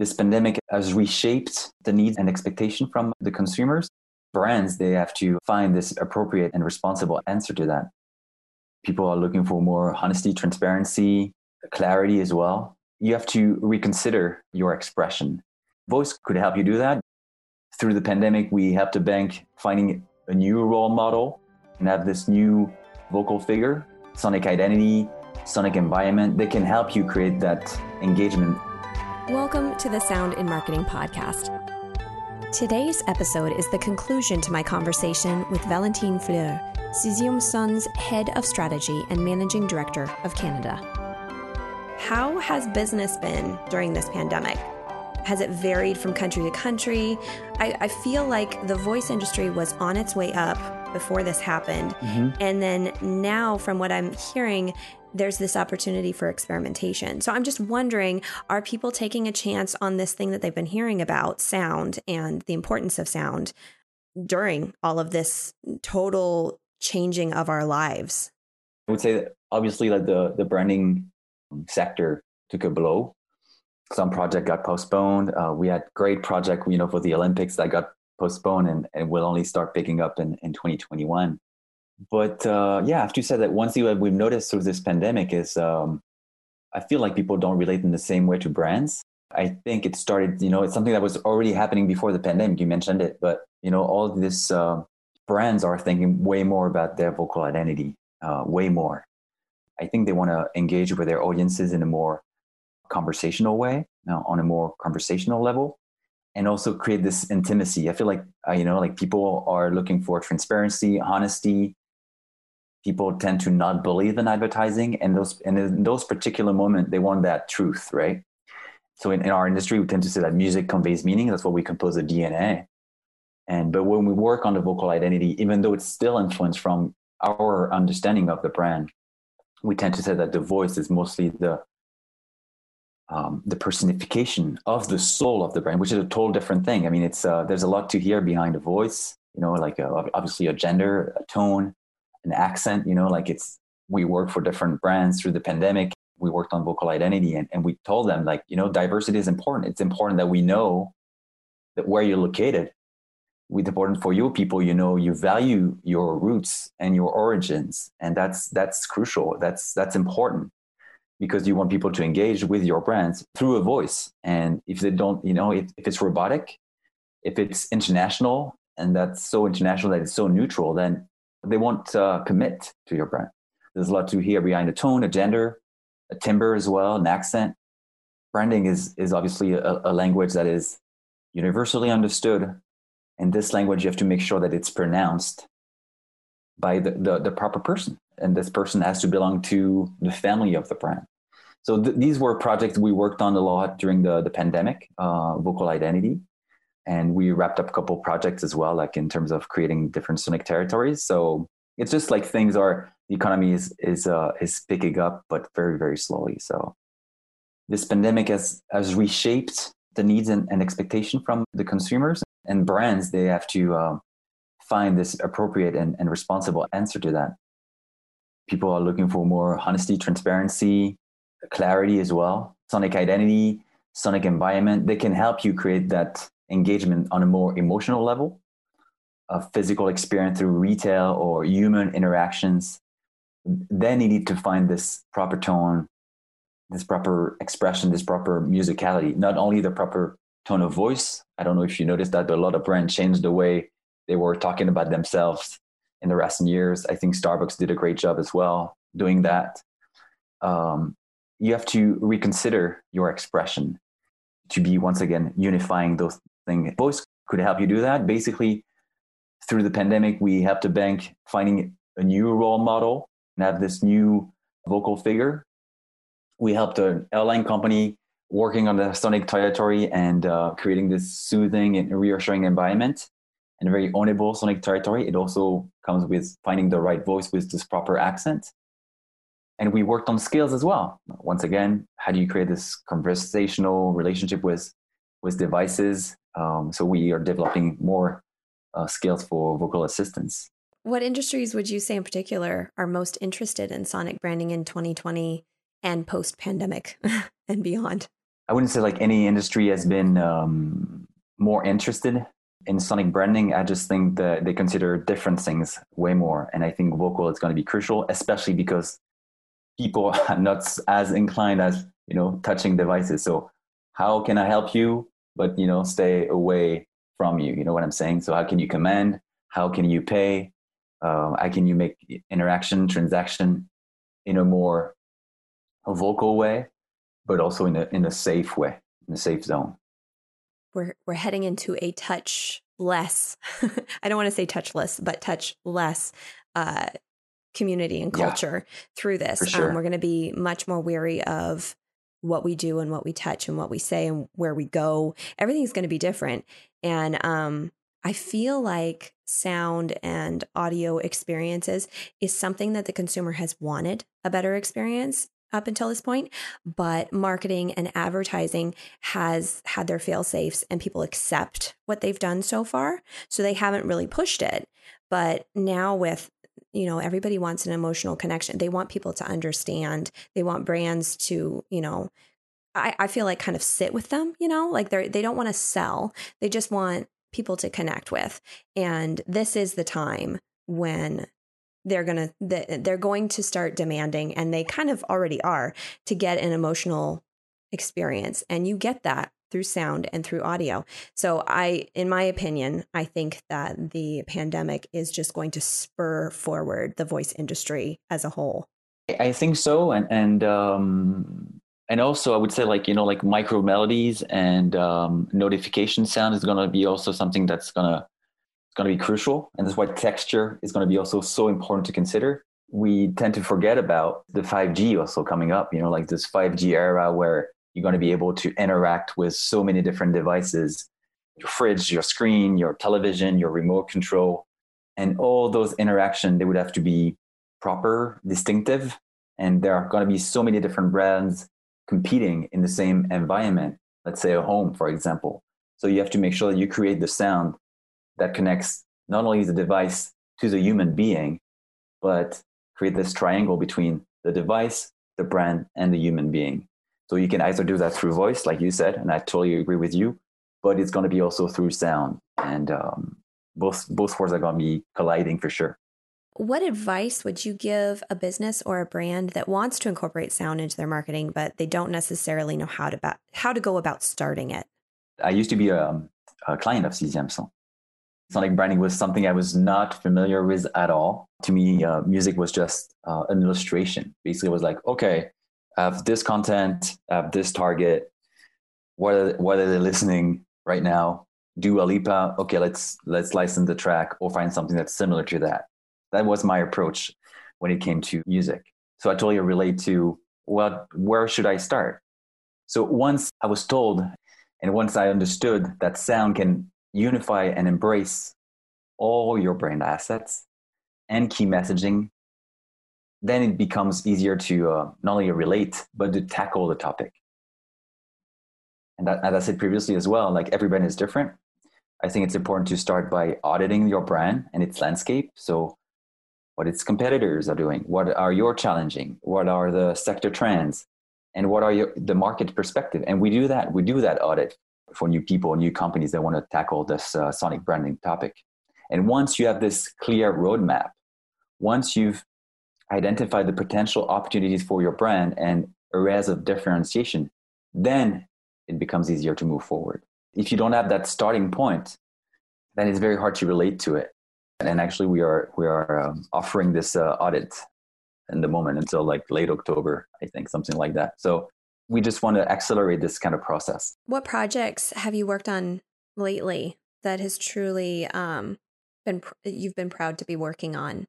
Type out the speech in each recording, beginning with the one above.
This pandemic has reshaped the needs and expectation from the consumers. Brands, they have to find this appropriate and responsible answer to that. People are looking for more honesty, transparency, clarity as well. You have to reconsider your expression. Voice could help you do that. Through the pandemic, we helped the bank finding a new role model and have this new vocal figure, sonic identity, sonic environment. They can help you create that engagement Welcome to the Sound in Marketing Podcast. Today's episode is the conclusion to my conversation with Valentin Fleur, Sixième Son's Head of Strategy and Managing Director of Canada. How has business been during this pandemic? Has it varied from country to country? I, I feel like the voice industry was on its way up before this happened. Mm-hmm. And then now, from what I'm hearing, there's this opportunity for experimentation. So I'm just wondering are people taking a chance on this thing that they've been hearing about sound and the importance of sound during all of this total changing of our lives? I would say that obviously like the the branding sector took a blow. Some project got postponed. Uh, we had great project, you know, for the Olympics that got postponed and, and will only start picking up in, in 2021 but uh, yeah, after you said that, one thing that we've noticed through this pandemic is um, I feel like people don't relate in the same way to brands. I think it started, you know, it's something that was already happening before the pandemic. You mentioned it, but you know, all this uh, brands are thinking way more about their vocal identity, uh, way more. I think they want to engage with their audiences in a more conversational way, know, on a more conversational level, and also create this intimacy. I feel like uh, you know, like people are looking for transparency, honesty, people tend to not believe in advertising and those and in those particular moments they want that truth right so in, in our industry we tend to say that music conveys meaning that's what we compose the dna and but when we work on the vocal identity even though it's still influenced from our understanding of the brand we tend to say that the voice is mostly the um, the personification of the soul of the brand, which is a total different thing. I mean, it's uh, there's a lot to hear behind a voice. You know, like uh, obviously a gender, a tone, an accent, you know, like it's, we work for different brands through the pandemic. We worked on vocal identity and, and we told them like, you know, diversity is important. It's important that we know that where you're located. It's important for your people, you know, you value your roots and your origins. And that's, that's crucial. That's, that's important because you want people to engage with your brands through a voice. And if they don't, you know, if, if it's robotic, if it's international and that's so international that it's so neutral, then they won't uh, commit to your brand. There's a lot to hear behind a tone, a gender, a timbre as well, an accent. Branding is, is obviously a, a language that is universally understood. In this language, you have to make sure that it's pronounced by the, the, the proper person. And this person has to belong to the family of the brand. So th- these were projects we worked on a lot during the, the pandemic, uh, vocal identity and we wrapped up a couple projects as well like in terms of creating different sonic territories. So it's just like things are the economy is is uh, is picking up but very very slowly. So this pandemic has has reshaped the needs and, and expectation from the consumers and brands. They have to uh, find this appropriate and, and responsible answer to that. People are looking for more honesty transparency clarity as well. Sonic identity sonic environment they can help you create that engagement on a more emotional level, a physical experience through retail or human interactions, then you need to find this proper tone, this proper expression, this proper musicality, not only the proper tone of voice. I don't know if you noticed that, but a lot of brands changed the way they were talking about themselves in the recent years. I think Starbucks did a great job as well doing that. Um, you have to reconsider your expression to be once again unifying those thing. Voice could help you do that. Basically, through the pandemic, we helped the bank finding a new role model and have this new vocal figure. We helped an airline company working on the sonic territory and uh, creating this soothing and reassuring environment and a very ownable sonic territory. It also comes with finding the right voice with this proper accent. And we worked on skills as well. Once again, how do you create this conversational relationship with with devices um, so we are developing more uh, skills for vocal assistance. What industries would you say in particular are most interested in sonic branding in 2020 and post pandemic and beyond? I wouldn't say like any industry has been um, more interested in sonic branding. I just think that they consider different things way more. And I think vocal is going to be crucial, especially because people are not as inclined as, you know, touching devices. So how can I help you? But, you know, stay away from you. You know what I'm saying? So how can you command? How can you pay? Uh, how can you make interaction, transaction in a more a vocal way, but also in a in a safe way, in a safe zone. We're we're heading into a touch less. I don't want to say touchless, but touch less uh, community and culture yeah, through this. Sure. Um, we're going to be much more weary of what we do and what we touch and what we say and where we go. Everything's going to be different. And um, I feel like sound and audio experiences is something that the consumer has wanted a better experience up until this point, but marketing and advertising has had their fail safes and people accept what they've done so far. So they haven't really pushed it. But now with you know everybody wants an emotional connection. They want people to understand. They want brands to you know I, I feel like kind of sit with them you know? Like they're they don't want to sell. They just want people to connect with. And this is the time when they're going to they're going to start demanding and they kind of already are to get an emotional experience. And you get that through sound and through audio. So I in my opinion, I think that the pandemic is just going to spur forward the voice industry as a whole. I think so and and um and also I would say like you know like micro melodies and um notification sound is going to be also something that's going to it's going to be crucial. And that's why texture is going to be also so important to consider. We tend to forget about the 5G also coming up, you know, like this 5G era where you're going to be able to interact with so many different devices your fridge, your screen, your television, your remote control. And all those interactions, they would have to be proper, distinctive. And there are going to be so many different brands competing in the same environment. Let's say a home, for example. So you have to make sure that you create the sound that connects not only the device to the human being, but create this triangle between the device, the brand, and the human being. So you can either do that through voice, like you said, and I totally agree with you, but it's going to be also through sound, and um, both both worlds are going to be colliding for sure. What advice would you give a business or a brand that wants to incorporate sound into their marketing, but they don't necessarily know how to how to go about starting it? I used to be a, a client of Sixième Son, Sonic branding was something I was not familiar with at all. To me, uh, music was just uh, an illustration. Basically, it was like, okay, have this content, have this target. What are, what are they listening right now? Dua Lipa. Okay, let's let's license the track or find something that's similar to that. That was my approach when it came to music. So I totally relate to well, where should I start? So once I was told, and once I understood that sound can unify and embrace all your brand assets and key messaging, then it becomes easier to uh, not only relate, but to tackle the topic. And that, as I said previously as well, like every brand is different. I think it's important to start by auditing your brand and its landscape. So, what its competitors are doing, what are your challenging, what are the sector trends, and what are your, the market perspective. And we do that. We do that audit for new people, new companies that want to tackle this uh, sonic branding topic. And once you have this clear roadmap, once you've identified the potential opportunities for your brand and areas of differentiation, then it becomes easier to move forward. If you don't have that starting point, then it's very hard to relate to it. And actually, we are we are um, offering this uh, audit in the moment until like late October, I think, something like that. So we just want to accelerate this kind of process. What projects have you worked on lately that has truly um, been you've been proud to be working on?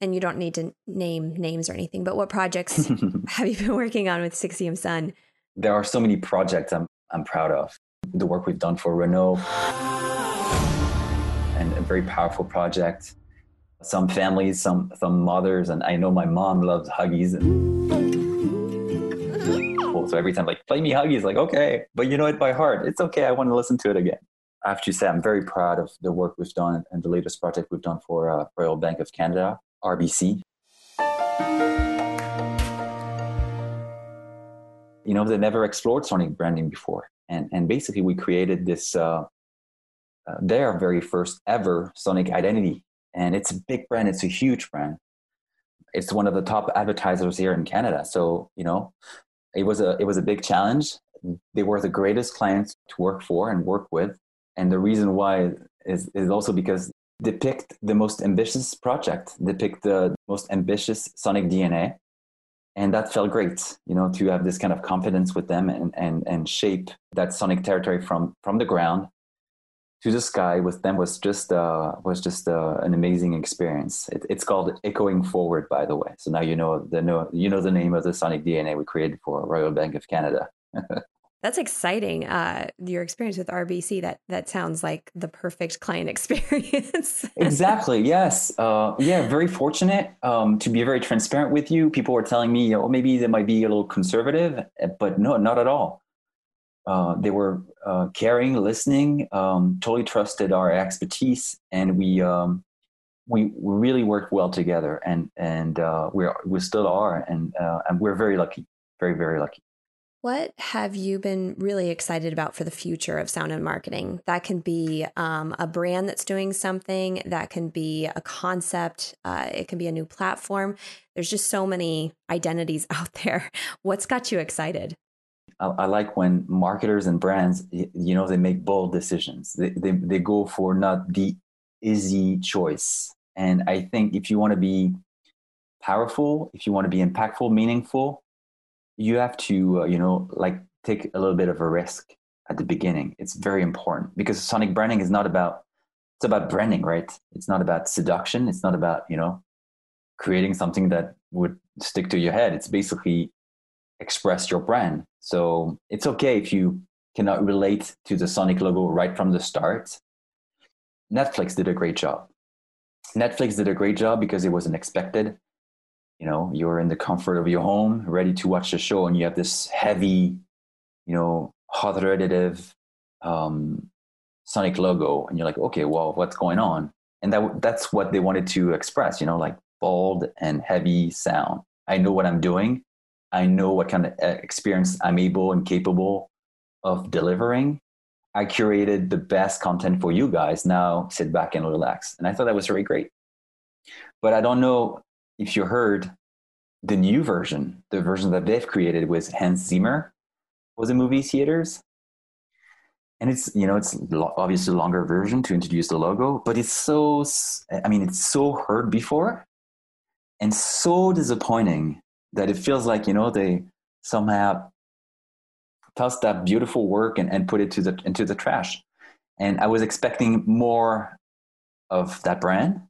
And you don't need to name names or anything, but what projects have you been working on with Sixième Son? There are so many projects I'm I'm proud of. The work we've done for Renault and a very powerful project. Some families, some some mothers, and I know my mom loves Huggies. And, so every time, like, play me Huggies, like, okay, but you know it by heart. It's okay. I want to listen to it again. I have to say, I'm very proud of the work we've done and the latest project we've done for uh, Royal Bank of Canada, RBC. you know, they never explored sonic branding before. And, and basically we created this, uh, uh, their very first ever sonic identity. And it's a big brand. It's a huge brand. It's one of the top advertisers here in Canada. So, you know, it was a, it was a big challenge. They were the greatest clients to work for and work with. And the reason why is, is also because picked the most ambitious project. depict the most ambitious Sonic DNA. And that felt great, you know, to have this kind of confidence with them and, and, and shape that Sonic territory from, from the ground to the sky with them was just uh, was just uh, an amazing experience. It, it's called Echoing Forward, by the way. So now you know the you know the name of the Sonic DNA we created for Royal Bank of Canada. That's exciting. Uh, your experience with RBC that that sounds like the perfect client experience. exactly. Yes. Uh, yeah. Very fortunate um, to be very transparent with you. People were telling me, oh, maybe they might be a little conservative, but no, not at all. Uh, they were uh, caring, listening, um, totally trusted our expertise, and we um, we really worked well together, and and uh, we we still are, and uh, and we're very lucky, very very lucky. What have you been really excited about for the future of sound and marketing? That can be um, a brand that's doing something, that can be a concept, uh, it can be a new platform. There's just so many identities out there. What's got you excited? I, like when marketers and brands, you know, they make bold decisions. They, they, they go for not the easy choice. And I think if you want to be powerful, if you want to be impactful, meaningful, you have to, uh, you know, like take a little bit of a risk at the beginning. It's very important because sonic branding is not about it's about branding, right? It's not about seduction. It's not about you know creating something that would stick to your head. It's basically express your brand. So it's okay if you cannot relate to the Sonic logo right from the start. Netflix did a great job. Netflix did a great job because it was unexpected you know you're in the comfort of your home ready to watch the show and you have this heavy you know authoritative um, sonic logo and you're like okay well what's going on? And that that's what they wanted to express you know like bold and heavy sound. I know what i'm doing. I know what kind of uh, experience i'm able and capable of delivering. I curated the best content for you guys. Now sit back and relax. And i thought that was really great. But i don't know if you heard the new version, the version that they've created with Hans Zimmer, was in movie theaters. And it's, you know, it's obviously a longer version to introduce the logo, but it's so, I mean, it's so heard before and so disappointing that it feels like, you know, they somehow tossed that beautiful work and, and put it to the, into the trash. And I was expecting more of that brand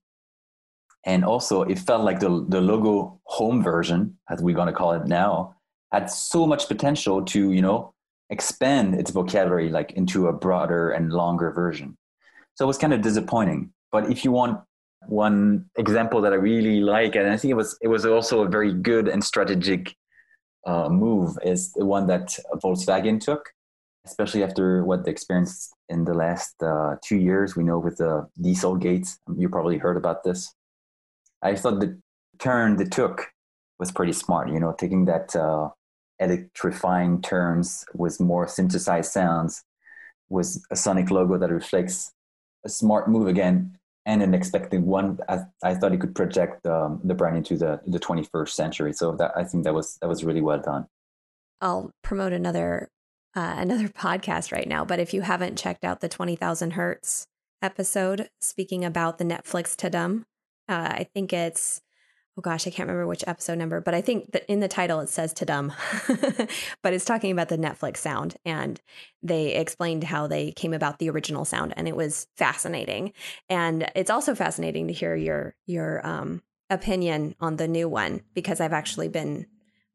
and also it felt like the, the logo home version as we're going to call it now had so much potential to you know expand its vocabulary like into a broader and longer version. So it was kind of disappointing. But if you want one example that i really like and i think it was it was also a very good and strategic uh, move is the one that volkswagen took especially after what they experienced in the last uh, two years we know with the diesel gates. You probably heard about this I thought the turn they took was pretty smart. You know, taking that uh, electrifying turns with more synthesized sounds was a sonic logo that reflects a smart move again and an expected one. I, I thought it could project um, the brand into the the 21st century. So that I think that was that was really well done. I'll promote another uh, another podcast right now, but if you haven't checked out the 20,000 hertz episode speaking about the Netflix Tadum, uh, I think it's oh gosh, I can't remember which episode number, but I think that in the title it says Tadum, but it's talking about the Netflix sound. And they explained how they came about the original sound, and it was fascinating. And it's also fascinating to hear your your um, opinion on the new one because I've actually been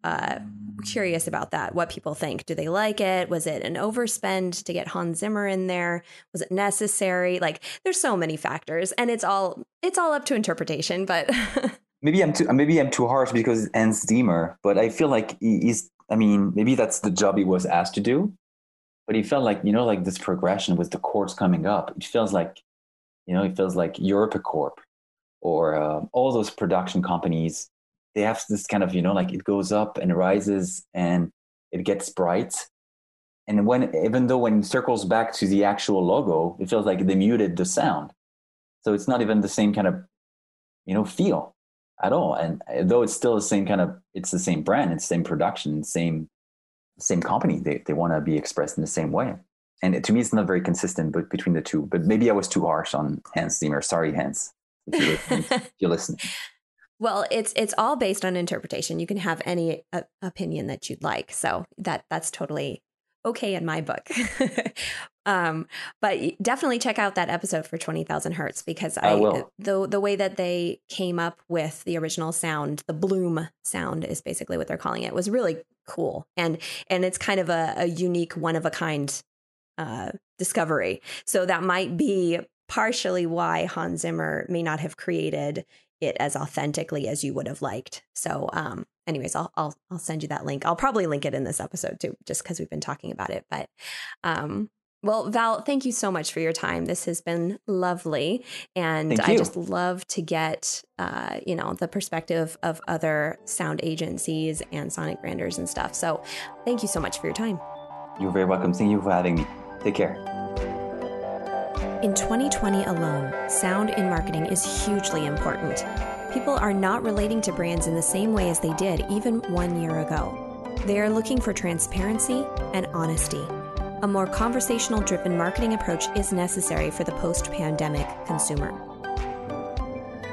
uh, curious about that. What people think? Do they like it? Was it an overspend to get Hans Zimmer in there? Was it necessary? Like, there's so many factors, and it's all it's all up to interpretation. But maybe I'm too maybe I'm too harsh because Hans Zimmer, but I feel like he's. I mean, maybe that's the job he was asked to do, but he felt like you know, like this progression with the chords coming up. It feels like, you know, it feels like Corp or uh, all those production companies they have this kind of you know like it goes up and rises and it gets bright. And when even though when it circles back to the actual logo, it feels like they muted the sound. So it's not even the same kind of you know feel at all. And uh, though it's still the same kind of it's the same brand, it's same production, same same company. They they want to be expressed in the same way. And it, to me, it's not very consistent but between the two. But maybe I was too harsh on Hans Zimmer. Sorry, Hans, if listening. if you're listening. Well, it's it's all based on interpretation. You can have any uh, opinion that you'd like, so that that's totally okay in my book. um, but definitely check out that episode for twenty thousand hertz because I, I the the way that they came up with the original sound, the bloom sound is basically what they're calling it, was really cool and and it's kind of a, a unique one of a kind uh, discovery. So that might be partially why Hans Zimmer may not have created it as authentically as you would have liked. So, um, anyways, I'll I'll I'll send you that link. I'll probably link it in this episode too, just because we've been talking about it. But, um, well, Val, thank you so much for your time. This has been lovely, and I just love to get uh, you know the perspective of other sound agencies and sonic branders and stuff. So, thank you so much for your time. You're very welcome. Thank you for having me. Take care. In 2020 alone, sound in marketing is hugely important. People are not relating to brands in the same way as they did even one year ago. They are looking for transparency and honesty. A more conversational driven marketing approach is necessary for the post pandemic consumer.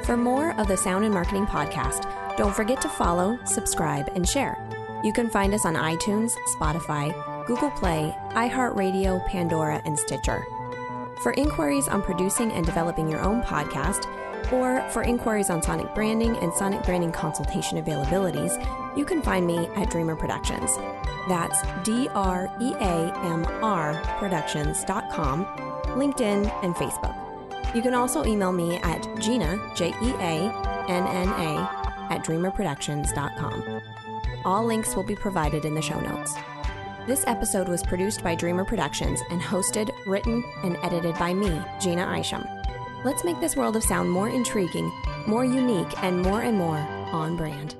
For more of the Sound in Marketing podcast, don't forget to follow, subscribe, and share. You can find us on iTunes, Spotify, Google Play, iHeartRadio, Pandora, and Stitcher. For inquiries on producing and developing your own podcast, or for inquiries on sonic branding and sonic branding consultation availabilities, you can find me at Dreamr Productions. That's D R E A M R Productions.com, LinkedIn, and Facebook. You can also email me at Jeanna, J E A N N A, at dreamrproductions.com. All links will be provided in the show notes. This episode was produced by Dreamr Productions and hosted, written, and edited by me, Jeanna Isham. Let's make this world of sound more intriguing, more unique, and more and more on brand.